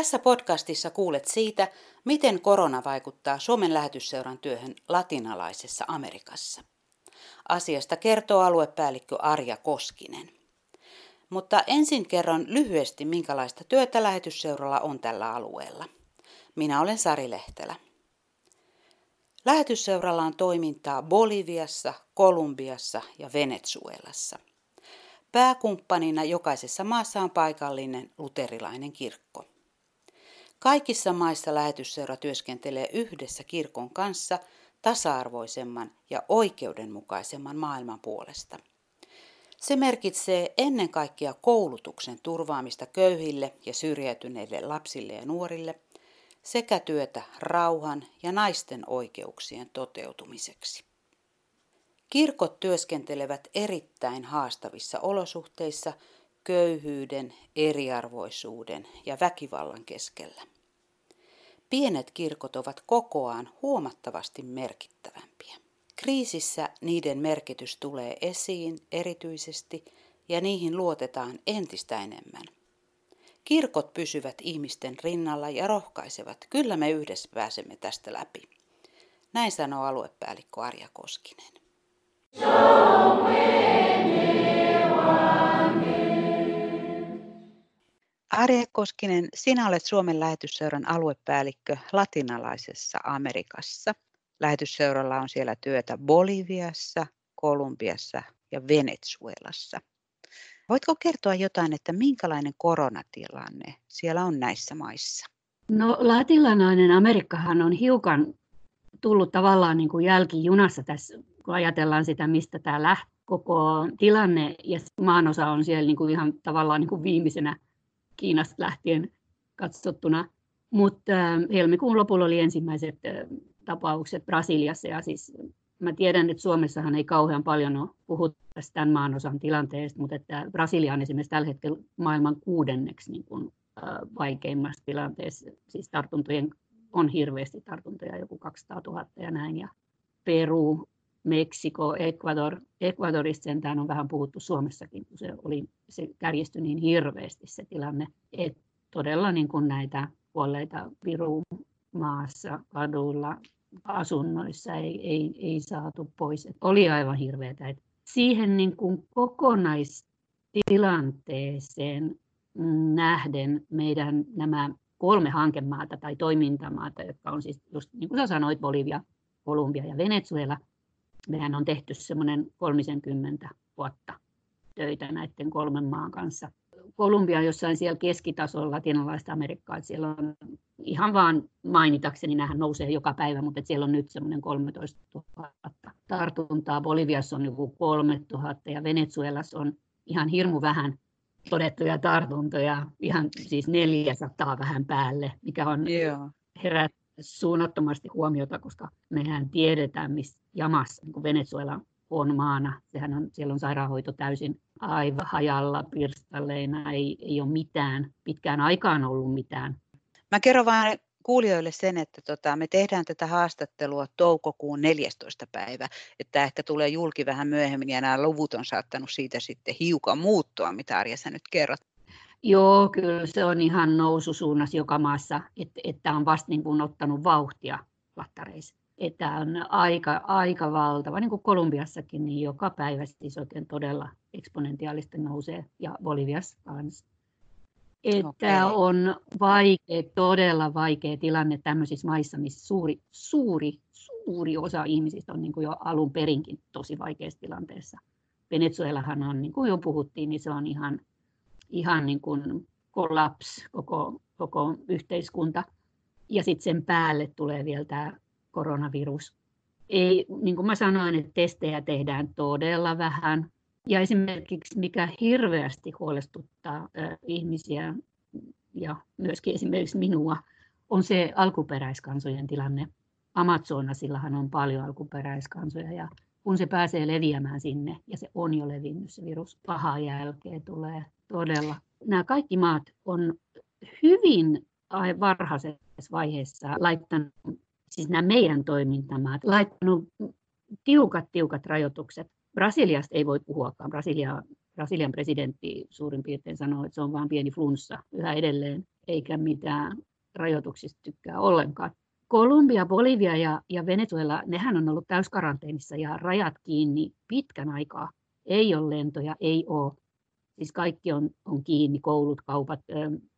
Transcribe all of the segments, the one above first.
Tässä podcastissa kuulet siitä, miten korona vaikuttaa Suomen lähetysseuran työhön latinalaisessa Amerikassa. Asiasta kertoo aluepäällikkö Arja Koskinen. Mutta ensin kerron lyhyesti, minkälaista työtä lähetysseuralla on tällä alueella. Minä olen Sari Lehtelä. Lähetysseuralla on toimintaa Boliviassa, Kolumbiassa ja Venezuelassa. Pääkumppanina jokaisessa maassa on paikallinen luterilainen kirkko. Kaikissa maissa lähetysseura työskentelee yhdessä kirkon kanssa tasa-arvoisemman ja oikeudenmukaisemman maailman puolesta. Se merkitsee ennen kaikkea koulutuksen turvaamista köyhille ja syrjäytyneille lapsille ja nuorille sekä työtä rauhan ja naisten oikeuksien toteutumiseksi. Kirkot työskentelevät erittäin haastavissa olosuhteissa köyhyyden, eriarvoisuuden ja väkivallan keskellä. Pienet kirkot ovat kokoaan huomattavasti merkittävämpiä. Kriisissä niiden merkitys tulee esiin erityisesti ja niihin luotetaan entistä enemmän. Kirkot pysyvät ihmisten rinnalla ja rohkaisevat, kyllä me yhdessä pääsemme tästä läpi. Näin sanoo aluepäällikkö Arja Koskinen. Arje Koskinen, sinä olet Suomen lähetysseuran aluepäällikkö latinalaisessa Amerikassa. Lähetysseuralla on siellä työtä Boliviassa, Kolumbiassa ja Venezuelassa. Voitko kertoa jotain, että minkälainen koronatilanne siellä on näissä maissa? No latinalainen Amerikkahan on hiukan tullut tavallaan niin kuin jälkijunassa tässä, kun ajatellaan sitä, mistä tämä lähti koko tilanne ja maanosa on siellä niin kuin ihan tavallaan niin kuin viimeisenä Kiinasta lähtien katsottuna. Mutta helmikuun lopulla oli ensimmäiset tapaukset Brasiliassa ja siis mä tiedän, että Suomessahan ei kauhean paljon ole puhuttu tästä tämän maanosan tilanteesta, mutta että Brasilia on esimerkiksi tällä hetkellä maailman kuudenneksi niin kuin, vaikeimmassa tilanteessa. Siis tartuntojen on hirveästi tartuntoja, joku 200 000 ja näin. Ja Peru, Meksiko, Ecuador. Ecuadorista sentään on vähän puhuttu Suomessakin, kun se, oli, se kärjistyi niin hirveästi se tilanne, että todella niin kuin näitä kuolleita Viru maassa, kaduilla, asunnoissa ei, ei, ei saatu pois. Et oli aivan hirveätä. Et siihen niin kuin kokonaistilanteeseen nähden meidän nämä kolme hankemaata tai toimintamaata, jotka on siis just niin kuin sä sanoit, Bolivia, Kolumbia ja Venezuela, mehän on tehty semmoinen 30 vuotta töitä näiden kolmen maan kanssa. Kolumbia jossain siellä keskitasolla latinalaista Amerikkaa, että siellä on ihan vaan mainitakseni, nämähän nousee joka päivä, mutta siellä on nyt semmoinen 13 000 tartuntaa, Boliviassa on joku 3 000 ja Venezuelassa on ihan hirmu vähän todettuja tartuntoja, ihan siis 400 vähän päälle, mikä on yeah. herät suunnattomasti huomiota, koska mehän tiedetään, missä jamassa niin Venezuela on maana. Sehän on, siellä on sairaanhoito täysin aivan hajalla, pirstaleina, ei, ei ole mitään, pitkään aikaan ollut mitään. Mä kerron vain kuulijoille sen, että tota, me tehdään tätä haastattelua toukokuun 14. päivä, että ehkä tulee julki vähän myöhemmin ja nämä luvut on saattanut siitä sitten hiukan muuttua, mitä Arja sä nyt kerrot. Joo, kyllä se on ihan noususuunnassa joka maassa, että, että on vasta niin kuin ottanut vauhtia lattareissa. Että on aika, aika valtava, niin kuin Kolumbiassakin, niin joka päivä siis oikein todella eksponentiaalisesti nousee, ja Boliviassa kanssa. Että okay. on vaikea, todella vaikea tilanne tämmöisissä maissa, missä suuri, suuri, suuri osa ihmisistä on niin kuin jo alun perinkin tosi vaikeassa tilanteessa. Venezuelahan on, niin kuin jo puhuttiin, niin se on ihan ihan niin kuin kollaps koko, koko yhteiskunta. Ja sitten sen päälle tulee vielä tämä koronavirus. Ei, niin kuin mä sanoin, että testejä tehdään todella vähän. Ja esimerkiksi mikä hirveästi huolestuttaa äh, ihmisiä ja myöskin esimerkiksi minua, on se alkuperäiskansojen tilanne. Amazonasillahan on paljon alkuperäiskansoja ja kun se pääsee leviämään sinne, ja se on jo levinnyt se virus, paha jälkeen tulee todella. Nämä kaikki maat on hyvin varhaisessa vaiheessa laittanut, siis nämä meidän toimintamaat, laittanut tiukat, tiukat rajoitukset. Brasiliasta ei voi puhuakaan. Brasilia, Brasilian presidentti suurin piirtein sanoo, että se on vain pieni flunssa yhä edelleen. eikä mitään rajoituksista tykkää ollenkaan. Kolumbia, Bolivia ja, ja Venezuela, nehän on ollut täyskaranteenissa ja rajat kiinni pitkän aikaa. Ei ole lentoja, ei ole. Siis kaikki on, on kiinni, koulut, kaupat,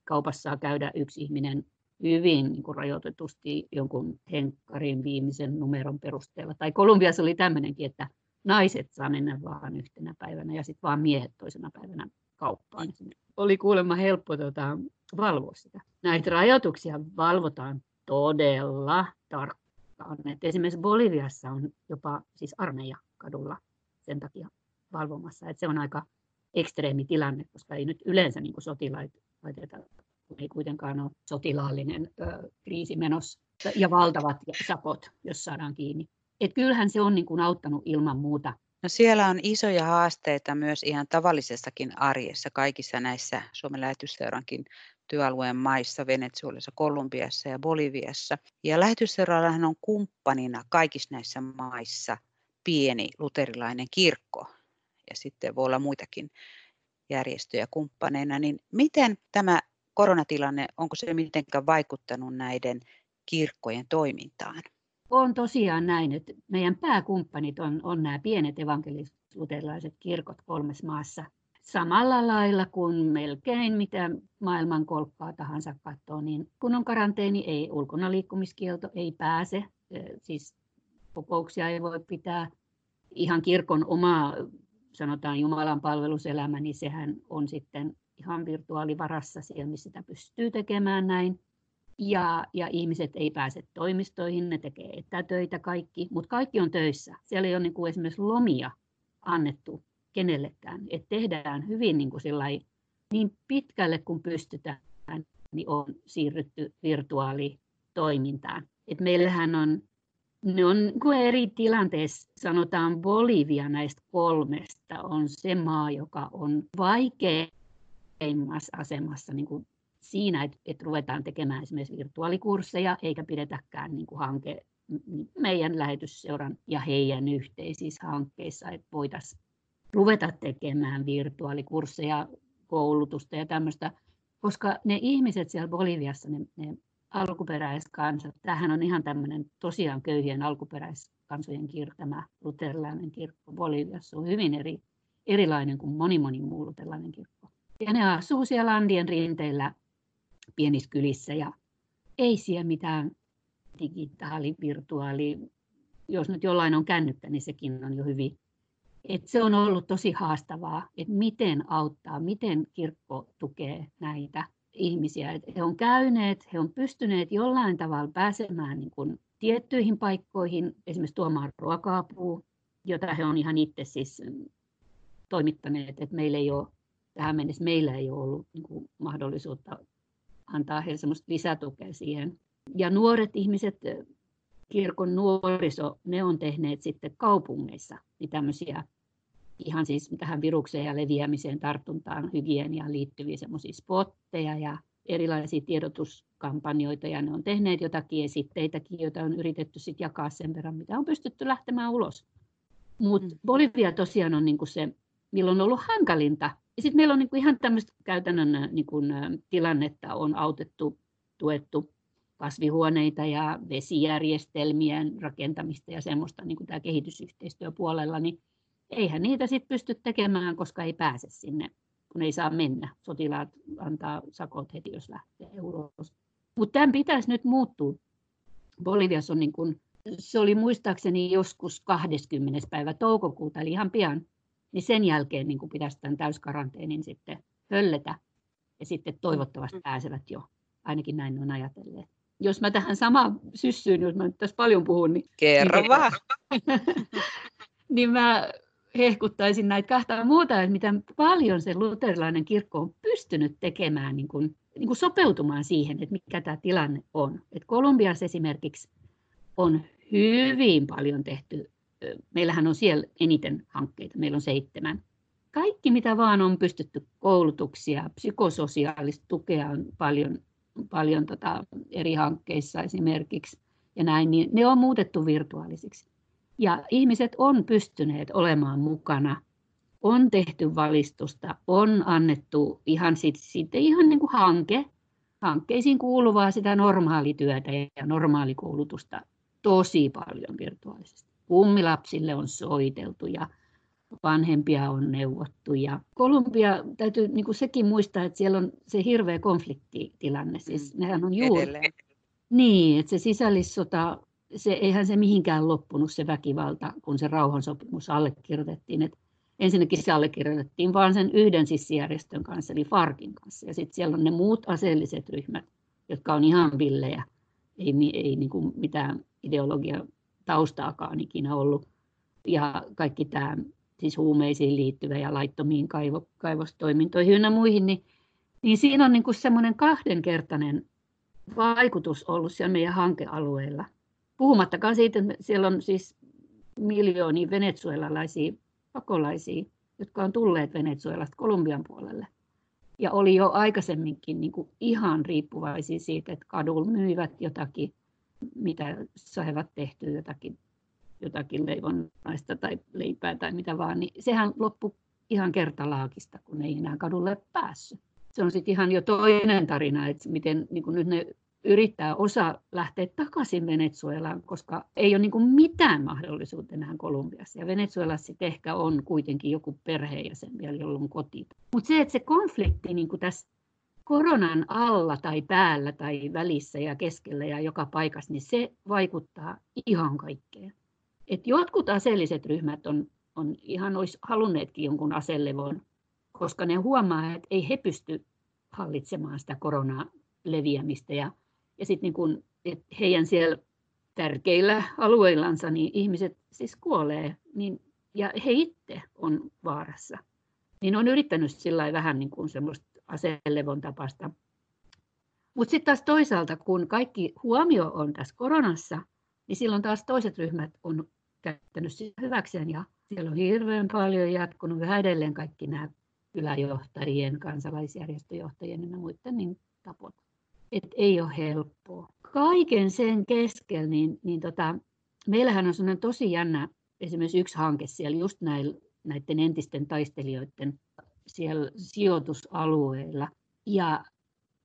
kaupassa saa käydä yksi ihminen hyvin niin kuin rajoitetusti jonkun henkkarin viimeisen numeron perusteella. Tai Kolumbiassa oli tämmöinenkin, että naiset saa mennä vaan yhtenä päivänä ja sitten vaan miehet toisena päivänä kauppaan. Oli kuulemma helppo tota, valvoa sitä. Näitä rajoituksia valvotaan todella tarkkaan. Et esimerkiksi Boliviassa on jopa siis armeija kadulla sen takia valvomassa. Et se on aika ekstreemi tilanne, koska ei nyt yleensä niin sotilaita laiteta, ei kuitenkaan ole sotilaallinen ö, kriisi menossa ja valtavat sakot, jos saadaan kiinni. Et kyllähän se on niin kuin auttanut ilman muuta. No siellä on isoja haasteita myös ihan tavallisessakin arjessa kaikissa näissä Suomen lähetysseurankin työalueen maissa, Venezuelassa, Kolumbiassa ja Boliviassa. Ja lähetysseurallahan on kumppanina kaikissa näissä maissa pieni luterilainen kirkko. Ja sitten voi olla muitakin järjestöjä kumppaneina. Niin miten tämä koronatilanne, onko se mitenkään vaikuttanut näiden kirkkojen toimintaan? On tosiaan näin, että meidän pääkumppanit on, on nämä pienet evankelis-luterilaiset kirkot kolmessa maassa. Samalla lailla kuin melkein mitä maailman kolkkaa tahansa katsoo, niin kun on karanteeni, ei ulkona liikkumiskielto, ei pääse, siis kokouksia ei voi pitää. Ihan kirkon oma, sanotaan Jumalan palveluselämä, niin sehän on sitten ihan virtuaalivarassa siellä, missä sitä pystyy tekemään näin ja, ja ihmiset ei pääse toimistoihin, ne tekee etätöitä kaikki, mutta kaikki on töissä. Siellä ei ole niin kuin esimerkiksi lomia annettu kenellekään, että tehdään hyvin niin, kuin sillai, niin pitkälle kuin pystytään, niin on siirrytty virtuaalitoimintaan. Et meillähän on, ne on niin eri tilanteessa, sanotaan Bolivia näistä kolmesta on se maa, joka on vaikeimmassa asemassa niin kuin siinä, että, että ruvetaan tekemään esimerkiksi virtuaalikursseja, eikä pidetäkään niin kuin hanke meidän lähetysseuran ja heidän yhteisissä hankkeissa, että voitaisiin ruveta tekemään virtuaalikursseja, koulutusta ja tämmöistä, koska ne ihmiset siellä Boliviassa, ne, ne alkuperäiskansat, tämähän on ihan tämmöinen tosiaan köyhien alkuperäiskansojen kirkko, tämä luterilainen kirkko Boliviassa on hyvin eri, erilainen kuin moni moni muu luterilainen kirkko. Ja ne asuu siellä Andien rinteillä pienissä kylissä ja ei siellä mitään digitaali, virtuaali, jos nyt jollain on kännykkä, niin sekin on jo hyvin. Et se on ollut tosi haastavaa, että miten auttaa, miten kirkko tukee näitä ihmisiä. Et he on käyneet, he on pystyneet jollain tavalla pääsemään niin kuin tiettyihin paikkoihin, esimerkiksi tuomaan ruoka-apua, jota he on ihan itse siis toimittaneet, että meillä ei ole, tähän mennessä meillä ei ole ollut niin kuin mahdollisuutta antaa heille lisätukea siihen. Ja nuoret ihmiset, kirkon nuoriso, ne on tehneet sitten kaupungeissa niin tämmöisiä ihan siis tähän virukseen ja leviämiseen, tartuntaan, hygieniaan liittyviä semmoisia spotteja ja erilaisia tiedotuskampanjoita ja ne on tehneet jotakin esitteitäkin, joita on yritetty sitten jakaa sen verran, mitä on pystytty lähtemään ulos. Mutta mm. Bolivia tosiaan on niinku se, milloin on ollut hankalinta ja sitten meillä on niinku ihan tämmöistä käytännön niinku, tilannetta, on autettu, tuettu kasvihuoneita ja vesijärjestelmien rakentamista ja semmoista niin tämä kehitysyhteistyöpuolella, niin eihän niitä sitten pysty tekemään, koska ei pääse sinne, kun ei saa mennä. Sotilaat antaa sakot heti, jos lähtee ulos. Mutta tämän pitäisi nyt muuttua. Boliviassa on niin kun, se oli muistaakseni joskus 20. päivä toukokuuta, eli ihan pian niin sen jälkeen niin pitäisi tämän täyskaranteenin sitten hölletä ja sitten toivottavasti mm. pääsevät jo, ainakin näin on ajatelleet. Jos mä tähän samaan syssyyn, jos mä nyt tässä paljon puhun, niin... Kerro niin, vaan! niin mä hehkuttaisin näitä kahta muuta, että miten paljon se luterilainen kirkko on pystynyt tekemään, niin kuin, niin kuin sopeutumaan siihen, että mikä tämä tilanne on. Et Kolumbiassa esimerkiksi on hyvin paljon tehty meillähän on siellä eniten hankkeita, meillä on seitsemän. Kaikki, mitä vaan on pystytty koulutuksia, psykososiaalista tukea on paljon, paljon tota eri hankkeissa esimerkiksi ja näin, niin ne on muutettu virtuaalisiksi. Ja ihmiset on pystyneet olemaan mukana, on tehty valistusta, on annettu ihan sitten sit, ihan niin kuin hanke, hankkeisiin kuuluvaa sitä normaalityötä ja normaalikoulutusta tosi paljon virtuaalisesti. Kummilapsille on soiteltu ja vanhempia on neuvottu. Ja Kolumbia, täytyy niin kuin sekin muistaa, että siellä on se hirveä konfliktitilanne. Siis mm. nehän on juuri... Edelleen. Niin, että se sisällissota, se, eihän se mihinkään loppunut se väkivalta, kun se rauhansopimus allekirjoitettiin. Että ensinnäkin se allekirjoitettiin vain sen yhden sissijärjestön kanssa, eli Farkin kanssa. Ja sitten siellä on ne muut aseelliset ryhmät, jotka on ihan villejä. Ei, ei niin kuin mitään ideologia taustaakaan ikinä ollut. Ja kaikki tämä siis huumeisiin liittyvä ja laittomiin kaivo, kaivostoimintoihin ynnä muihin, niin, niin siinä on niin kuin semmoinen kahdenkertainen vaikutus ollut siellä meidän hankealueella. Puhumattakaan siitä, että siellä on siis miljoonia venezuelalaisia pakolaisia, jotka on tulleet Venezuelasta Kolumbian puolelle. Ja oli jo aikaisemminkin niin kuin ihan riippuvaisia siitä, että kadulla myivät jotakin, mitä saivat tehtyä jotakin jotakin leivonnaista tai leipää tai mitä vaan, niin sehän loppui ihan kertalaakista, kun ei enää kadulle päässyt. Se on sitten ihan jo toinen tarina, että miten niin nyt ne yrittää osa lähteä takaisin Venezuelaan, koska ei ole niin mitään mahdollisuutta enää Kolumbiassa. Ja Venezuelassa sitten ehkä on kuitenkin joku perheenjäsen vielä, jolla on koti. Mutta se, että se konflikti niin tässä koronan alla tai päällä tai välissä ja keskellä ja joka paikassa, niin se vaikuttaa ihan kaikkeen että jotkut aseelliset ryhmät on, on ihan olisi halunneetkin jonkun aselevon, koska ne huomaa, että ei he pysty hallitsemaan sitä koronaa leviämistä. Ja, ja sitten niin kun, heidän siellä tärkeillä alueillansa niin ihmiset siis kuolee, niin, ja he itse on vaarassa. Niin on yrittänyt sillä vähän niin kuin semmoista aselevon tapasta. Mutta sitten taas toisaalta, kun kaikki huomio on tässä koronassa, niin silloin taas toiset ryhmät on käyttänyt sitä hyväkseen ja siellä on hirveän paljon jatkunut yhä edelleen kaikki nämä kyläjohtajien, kansalaisjärjestöjohtajien ja muiden niin tapot. Et ei ole helppoa. Kaiken sen keskellä, niin, niin tota, meillähän on sellainen tosi jännä, esimerkiksi yksi hanke siellä just näillä, näiden entisten taistelijoiden siellä sijoitusalueilla. Ja,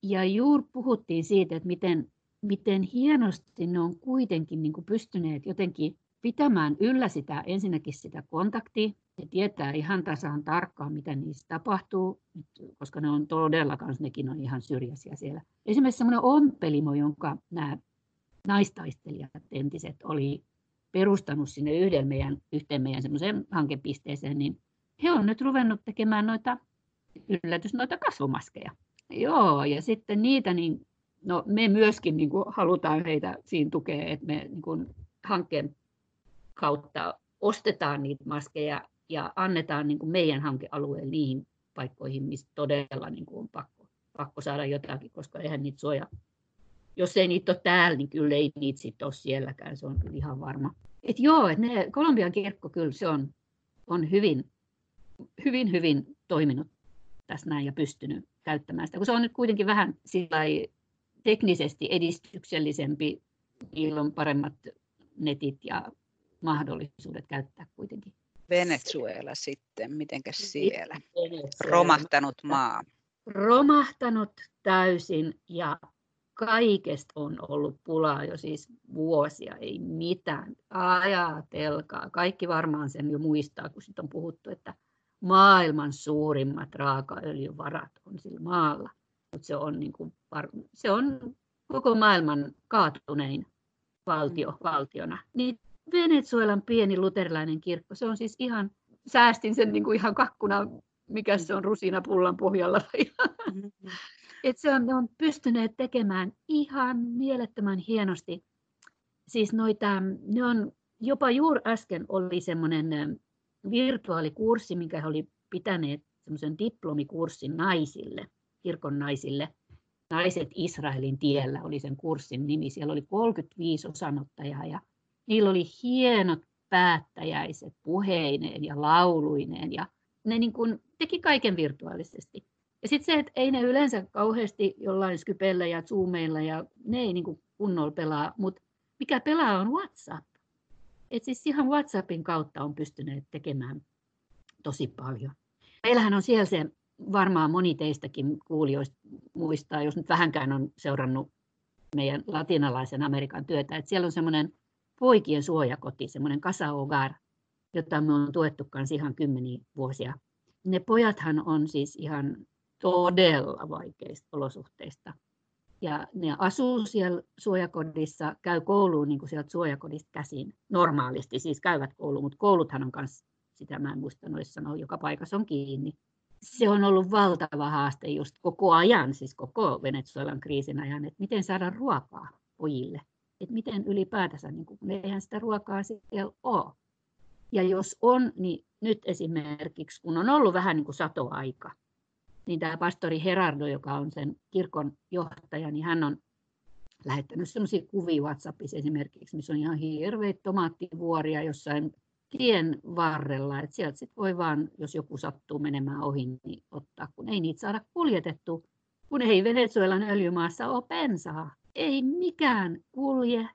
ja juuri puhuttiin siitä, että miten, miten hienosti ne on kuitenkin niin kuin pystyneet jotenkin pitämään yllä sitä, ensinnäkin sitä kontaktia. Ne tietää ihan tasan tarkkaan, mitä niissä tapahtuu, koska ne on todella kanssa, nekin on ihan syrjäisiä siellä. Esimerkiksi semmoinen ompelimo, jonka nämä naistaistelijat entiset oli perustanut sinne yhden meidän, yhteen meidän semmoiseen hankepisteeseen, niin he on nyt ruvennut tekemään noita yllätys, noita kasvomaskeja. Joo, ja sitten niitä, niin no me myöskin niin kuin halutaan heitä siinä tukea, että me niin kuin hankkeen kautta ostetaan niitä maskeja ja annetaan niin kuin meidän hankealueen niihin paikkoihin, missä todella niin kuin on pakko, pakko saada jotakin, koska eihän niitä suoja. Jos ei niitä ole täällä, niin kyllä ei niitä sitten ole sielläkään, se on kyllä ihan varma. Et joo, et ne, Kolumbian kirkko kyllä se on, on hyvin, hyvin, hyvin toiminut tässä näin ja pystynyt käyttämään sitä, kun se on nyt kuitenkin vähän teknisesti edistyksellisempi, niillä on paremmat netit ja mahdollisuudet käyttää kuitenkin. Venezuela sitten, mitenkäs siellä? Venezuela. Romahtanut maa. Romahtanut täysin ja kaikesta on ollut pulaa jo siis vuosia, ei mitään. Ajatelkaa. Kaikki varmaan sen jo muistaa, kun siitä on puhuttu, että maailman suurimmat raakaöljyvarat on sillä maalla. Mutta se on, niin kuin, se on koko maailman kaatunein valtio valtiona. Niin Venezuelan pieni luterilainen kirkko, se on siis ihan, säästin sen niin kuin ihan kakkuna, mikä se on rusina pullan pohjalla. Mm-hmm. Et se on, ne on pystyneet tekemään ihan mielettömän hienosti. Siis noita, ne on, jopa juuri äsken oli semmoinen virtuaalikurssi, minkä he oli pitäneet semmoisen diplomikurssin naisille, kirkon naisille. Naiset Israelin tiellä oli sen kurssin nimi. Siellä oli 35 osanottajaa ja Niillä oli hienot päättäjäiset puheineen ja lauluineen ja ne niin kuin teki kaiken virtuaalisesti. Ja sitten se, että ei ne yleensä kauheasti jollain Skypellä ja Zoomeilla ja ne ei niin kuin kunnolla pelaa, mutta mikä pelaa on WhatsApp. Et siis ihan WhatsAppin kautta on pystyneet tekemään tosi paljon. Meillähän on siellä se varmaan moni teistäkin kuulijoista muistaa, jos nyt vähänkään on seurannut meidän latinalaisen Amerikan työtä, että siellä on semmoinen poikien suojakoti, semmoinen casa hogar, jota me on tuettu kanssa ihan kymmeniä vuosia. Ne pojathan on siis ihan todella vaikeista olosuhteista. Ja ne asuu siellä suojakodissa, käy kouluun niin kuin sieltä suojakodista käsin normaalisti, siis käyvät kouluun, mutta kouluthan on myös, sitä mä en muista noissa sanoa, joka paikassa on kiinni. Se on ollut valtava haaste just koko ajan, siis koko Venezuelan kriisin ajan, että miten saada ruokaa pojille. Että miten ylipäätänsä, niin kuin, eihän sitä ruokaa siellä ole. Ja jos on, niin nyt esimerkiksi, kun on ollut vähän niin kuin satoaika, niin tämä pastori Herardo, joka on sen kirkon johtaja, niin hän on lähettänyt sellaisia kuvia WhatsAppissa esimerkiksi, missä on ihan hirveitä tomaattivuoria jossain tien varrella, että sieltä sit voi vaan, jos joku sattuu menemään ohi, niin ottaa, kun ei niitä saada kuljetettu, kun ei Venezuelan öljymaassa ole bensaa. Ei mikään kulje,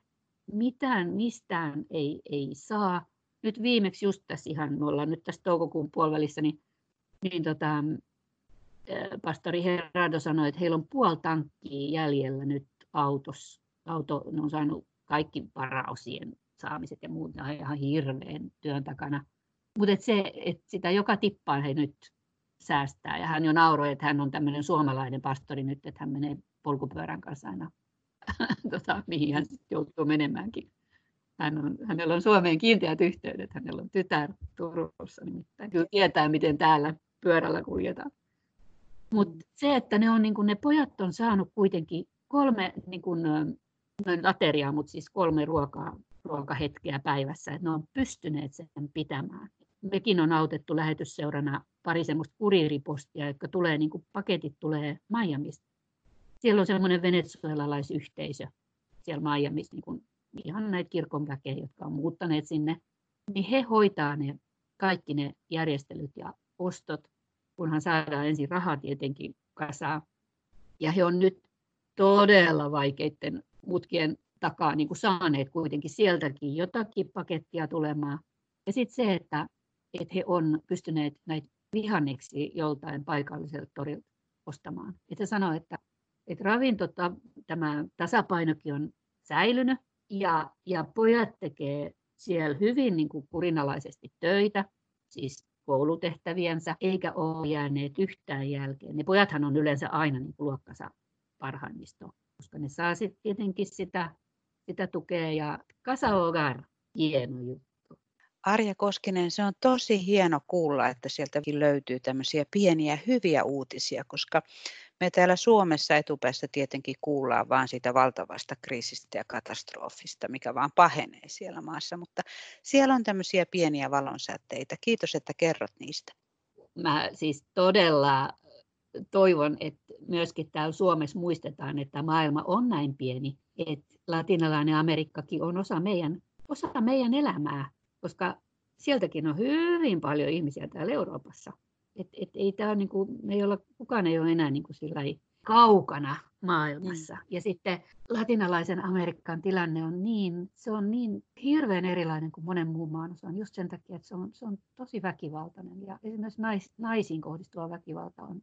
mitään mistään ei, ei saa. Nyt viimeksi just tässä ihan, me ollaan nyt tässä toukokuun puolivälissä, niin, niin tota, pastori Herrado sanoi, että heillä on puoli tankkia jäljellä nyt autossa. Auto, ne on saanut kaikki varaosien saamiset ja muut ihan hirveän työn takana. Mutta se, että sitä joka tippaan he nyt säästää. Ja hän jo nauroi, että hän on tämmöinen suomalainen pastori nyt, että hän menee polkupyörän kanssa aina, tota, mihin hän joutuu menemäänkin. Hän on, hänellä on Suomeen kiinteät yhteydet, hänellä on tytär Turussa nimittäin. Kyllä tietää, miten täällä pyörällä kuljetaan. Mutta se, että ne, on, niin kun ne pojat on saanut kuitenkin kolme niin kun, ateriaa, mutta siis kolme ruokaa, ruokahetkeä päivässä, että ne on pystyneet sen pitämään. Mekin on autettu lähetysseurana pari semmoista kuriiripostia, jotka tulee, niin kuin paketit tulee Miamista. Siellä on semmoinen venezuelalaisyhteisö siellä Miamissa, niin kuin ihan näitä kirkon väkeä, jotka on muuttaneet sinne, niin he hoitaa ne kaikki ne järjestelyt ja ostot kunhan saadaan ensin rahaa tietenkin kasaan. Ja he on nyt todella vaikeiden mutkien takaa niin kuin saaneet kuitenkin sieltäkin jotakin pakettia tulemaan. Ja sitten se, että, että he on pystyneet näitä vihanneksi joltain paikalliselta torilta ostamaan. Että sanoo, että, että ravinto, tämä tasapainokin on säilynyt ja, ja pojat tekee siellä hyvin niin kuin kurinalaisesti töitä, siis koulutehtäviensä, eikä ole jääneet yhtään jälkeen. Ne pojathan on yleensä aina niin kuin luokkansa parhaimmisto, koska ne saa sitten tietenkin sitä, sitä tukea ja Casa Hogar, hieno juttu. Arja Koskinen, se on tosi hieno kuulla, että sieltäkin löytyy tämmöisiä pieniä hyviä uutisia, koska me täällä Suomessa etupäässä tietenkin kuullaan vain siitä valtavasta kriisistä ja katastrofista, mikä vaan pahenee siellä maassa, mutta siellä on tämmöisiä pieniä valonsäteitä. Kiitos, että kerrot niistä. Mä siis todella toivon, että myöskin täällä Suomessa muistetaan, että maailma on näin pieni, että latinalainen Amerikkakin on osa meidän, osa meidän elämää, koska sieltäkin on hyvin paljon ihmisiä täällä Euroopassa. Et, et ei tää niin kuin, me ei olla, kukaan ei ole enää niin kuin kaukana maailmassa. Mm. Ja sitten latinalaisen Amerikan tilanne on niin, se on niin hirveän erilainen kuin monen muun maan on just sen takia, että se on, se on tosi väkivaltainen. Ja esimerkiksi nais, naisiin kohdistuva väkivalta on,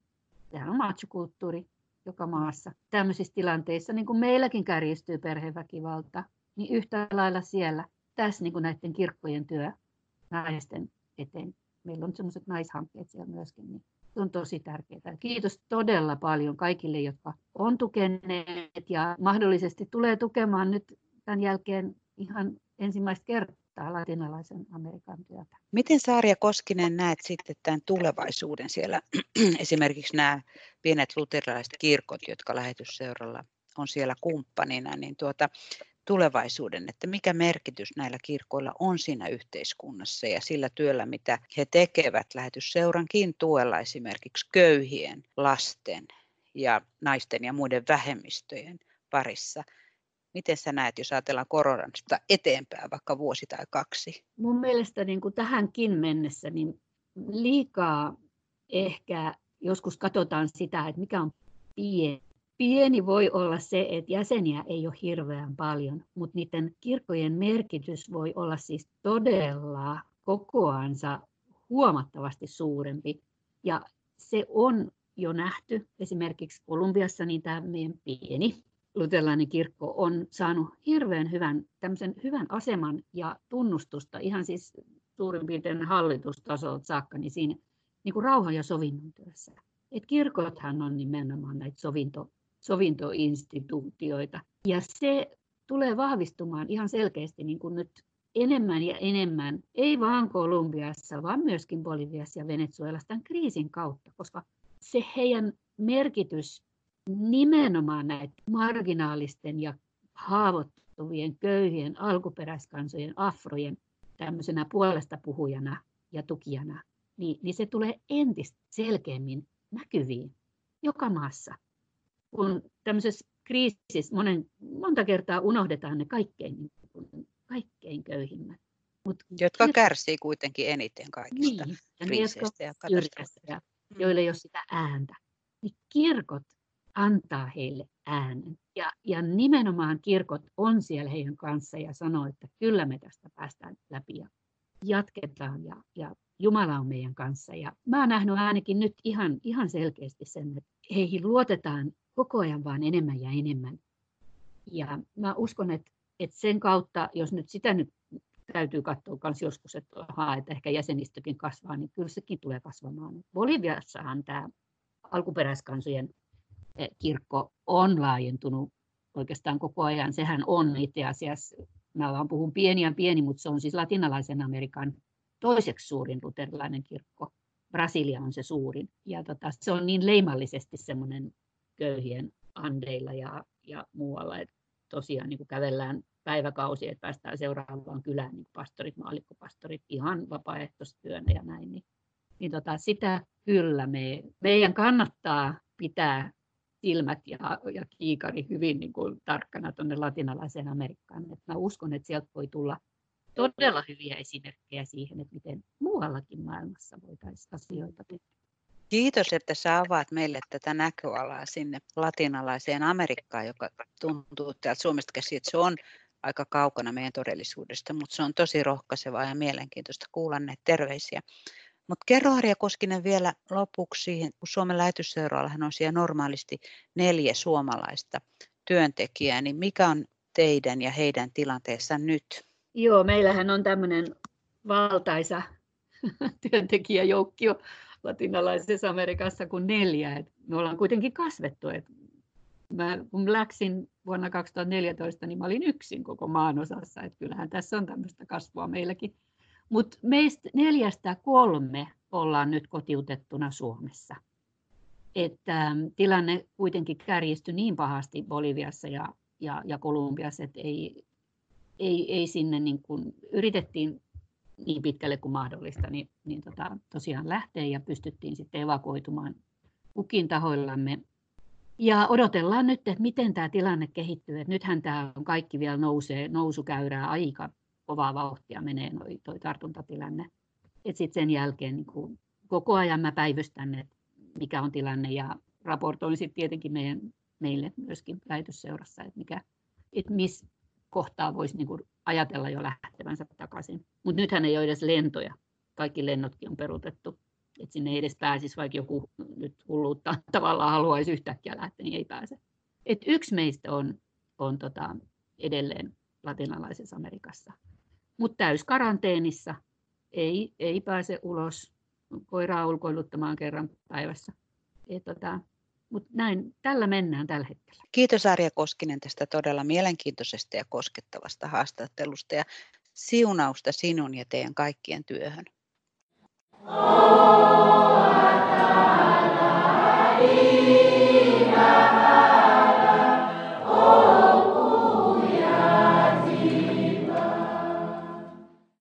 sehän on machokulttuuri joka maassa. Tämmöisissä tilanteissa, niin kuin meilläkin kärjistyy perheväkivalta, niin yhtä lailla siellä, tässä niin kuin näiden kirkkojen työ naisten eteen meillä on sellaiset naishankkeet siellä myöskin, niin se on tosi tärkeää. Kiitos todella paljon kaikille, jotka on tukeneet ja mahdollisesti tulee tukemaan nyt tämän jälkeen ihan ensimmäistä kertaa latinalaisen Amerikan työtä. Miten Saaria Koskinen näet sitten tämän tulevaisuuden siellä, esimerkiksi nämä pienet luterilaiset kirkot, jotka lähetysseuralla on siellä kumppanina, niin tuota, tulevaisuuden, että mikä merkitys näillä kirkoilla on siinä yhteiskunnassa ja sillä työllä, mitä he tekevät lähetysseurankin tuella esimerkiksi köyhien, lasten ja naisten ja muiden vähemmistöjen parissa. Miten sä näet, jos ajatellaan koronasta eteenpäin vaikka vuosi tai kaksi? Mun mielestä niin kuin tähänkin mennessä niin liikaa ehkä joskus katsotaan sitä, että mikä on pieni pieni voi olla se, että jäseniä ei ole hirveän paljon, mutta niiden kirkkojen merkitys voi olla siis todella kokoansa huomattavasti suurempi. Ja se on jo nähty. Esimerkiksi Kolumbiassa niin tämä meidän pieni luterilainen kirkko on saanut hirveän hyvän, tämmöisen hyvän aseman ja tunnustusta ihan siis suurin piirtein hallitustasolta saakka, niin siinä niin kuin rauhan ja sovinnon työssä. Et kirkothan on nimenomaan näitä sovinto, sovintoinstituutioita. Ja se tulee vahvistumaan ihan selkeästi niin kuin nyt enemmän ja enemmän, ei vain Kolumbiassa, vaan myöskin Boliviassa ja Venezuelassa tämän kriisin kautta, koska se heidän merkitys nimenomaan näitä marginaalisten ja haavoittuvien, köyhien, alkuperäiskansojen, afrojen tämmöisenä puolesta puhujana ja tukijana, niin, niin se tulee entistä selkeämmin näkyviin joka maassa. Kun tämmöisessä kriisissä monen, monta kertaa unohdetaan ne kaikkein, niin kaikkein köyhimmät. Mut jotka ne, kärsii kuitenkin eniten kaikista niin, ja kriiseistä ja katastrofeista. Joille ei ole sitä ääntä. Niin kirkot antaa heille äänen. Ja, ja nimenomaan kirkot on siellä heidän kanssa ja sanoo, että kyllä me tästä päästään läpi ja jatketaan ja, ja Jumala on meidän kanssa. Ja mä oon nähnyt ainakin nyt ihan, ihan selkeästi sen, että heihin luotetaan koko ajan vaan enemmän ja enemmän. Ja mä uskon, että, että sen kautta, jos nyt sitä nyt täytyy katsoa myös joskus, että, aha, että ehkä jäsenistökin kasvaa, niin kyllä sekin tulee kasvamaan. Boliviassahan tämä alkuperäiskansojen kirkko on laajentunut oikeastaan koko ajan. Sehän on itse asiassa, mä vaan puhun pieni ja pieni, mutta se on siis latinalaisen Amerikan toiseksi suurin luterilainen kirkko. Brasilia on se suurin. Ja tota, se on niin leimallisesti semmoinen köyhien andeilla ja, ja muualla, että tosiaan niin kuin kävellään päiväkausi, että päästään seuraavaan kylään, niin pastorit, maallikkopastorit, ihan vapaaehtoistyönä ja näin. Niin, niin tota, sitä kyllä me, meidän kannattaa pitää silmät ja, ja kiikari hyvin niin kuin tarkkana tuonne latinalaiseen Amerikkaan. Et mä uskon, että sieltä voi tulla todella hyviä esimerkkejä siihen, että miten muuallakin maailmassa voitaisiin asioita tehdä. Kiitos, että sä avaat meille tätä näköalaa sinne latinalaiseen Amerikkaan, joka tuntuu täältä Suomesta käsin, että se on aika kaukana meidän todellisuudesta, mutta se on tosi rohkaisevaa ja mielenkiintoista kuulla näitä terveisiä. Mutta kerro Arja Koskinen vielä lopuksi kun Suomen lähetysseuraallahan on siellä normaalisti neljä suomalaista työntekijää, niin mikä on teidän ja heidän tilanteessa nyt? Joo, meillähän on tämmöinen valtaisa työntekijäjoukkio latinalaisessa Amerikassa kuin neljä. Et me ollaan kuitenkin kasvettu. Et mä, kun läksin vuonna 2014, niin mä olin yksin koko maan osassa. Et kyllähän tässä on tämmöistä kasvua meilläkin. Mutta meistä neljästä kolme ollaan nyt kotiutettuna Suomessa. Että ähm, tilanne kuitenkin kärjistyi niin pahasti Boliviassa ja, ja, ja Kolumbiassa, että ei, ei, ei sinne niin kuin, yritettiin niin pitkälle kuin mahdollista, niin, niin tota, tosiaan lähteä ja pystyttiin sitten evakuoitumaan kukin tahoillamme. Ja odotellaan nyt, että miten tämä tilanne kehittyy. Et nythän tämä on kaikki vielä nousee, nousukäyrää aika kovaa vauhtia menee noi, toi tartuntatilanne. Et sit sen jälkeen niin kun, koko ajan mä päivystän, että mikä on tilanne ja raportoin sitten tietenkin meidän, meille myöskin lähetysseurassa, että mikä, että missä kohtaa voisi niin ajatella jo lähtevänsä takaisin. Mutta nythän ei ole edes lentoja. Kaikki lennotkin on peruutettu. Että sinne ei edes pääsisi, vaikka joku nyt hulluutta tavallaan haluaisi yhtäkkiä lähteä, niin ei pääse. Et yksi meistä on, on tota, edelleen latinalaisessa Amerikassa. Mutta täyskaranteenissa ei, ei pääse ulos koiraa ulkoiluttamaan kerran päivässä. Et tota, mutta näin, tällä mennään tällä hetkellä. Kiitos Arja Koskinen tästä todella mielenkiintoisesta ja koskettavasta haastattelusta ja siunausta sinun ja teidän kaikkien työhön. Oh,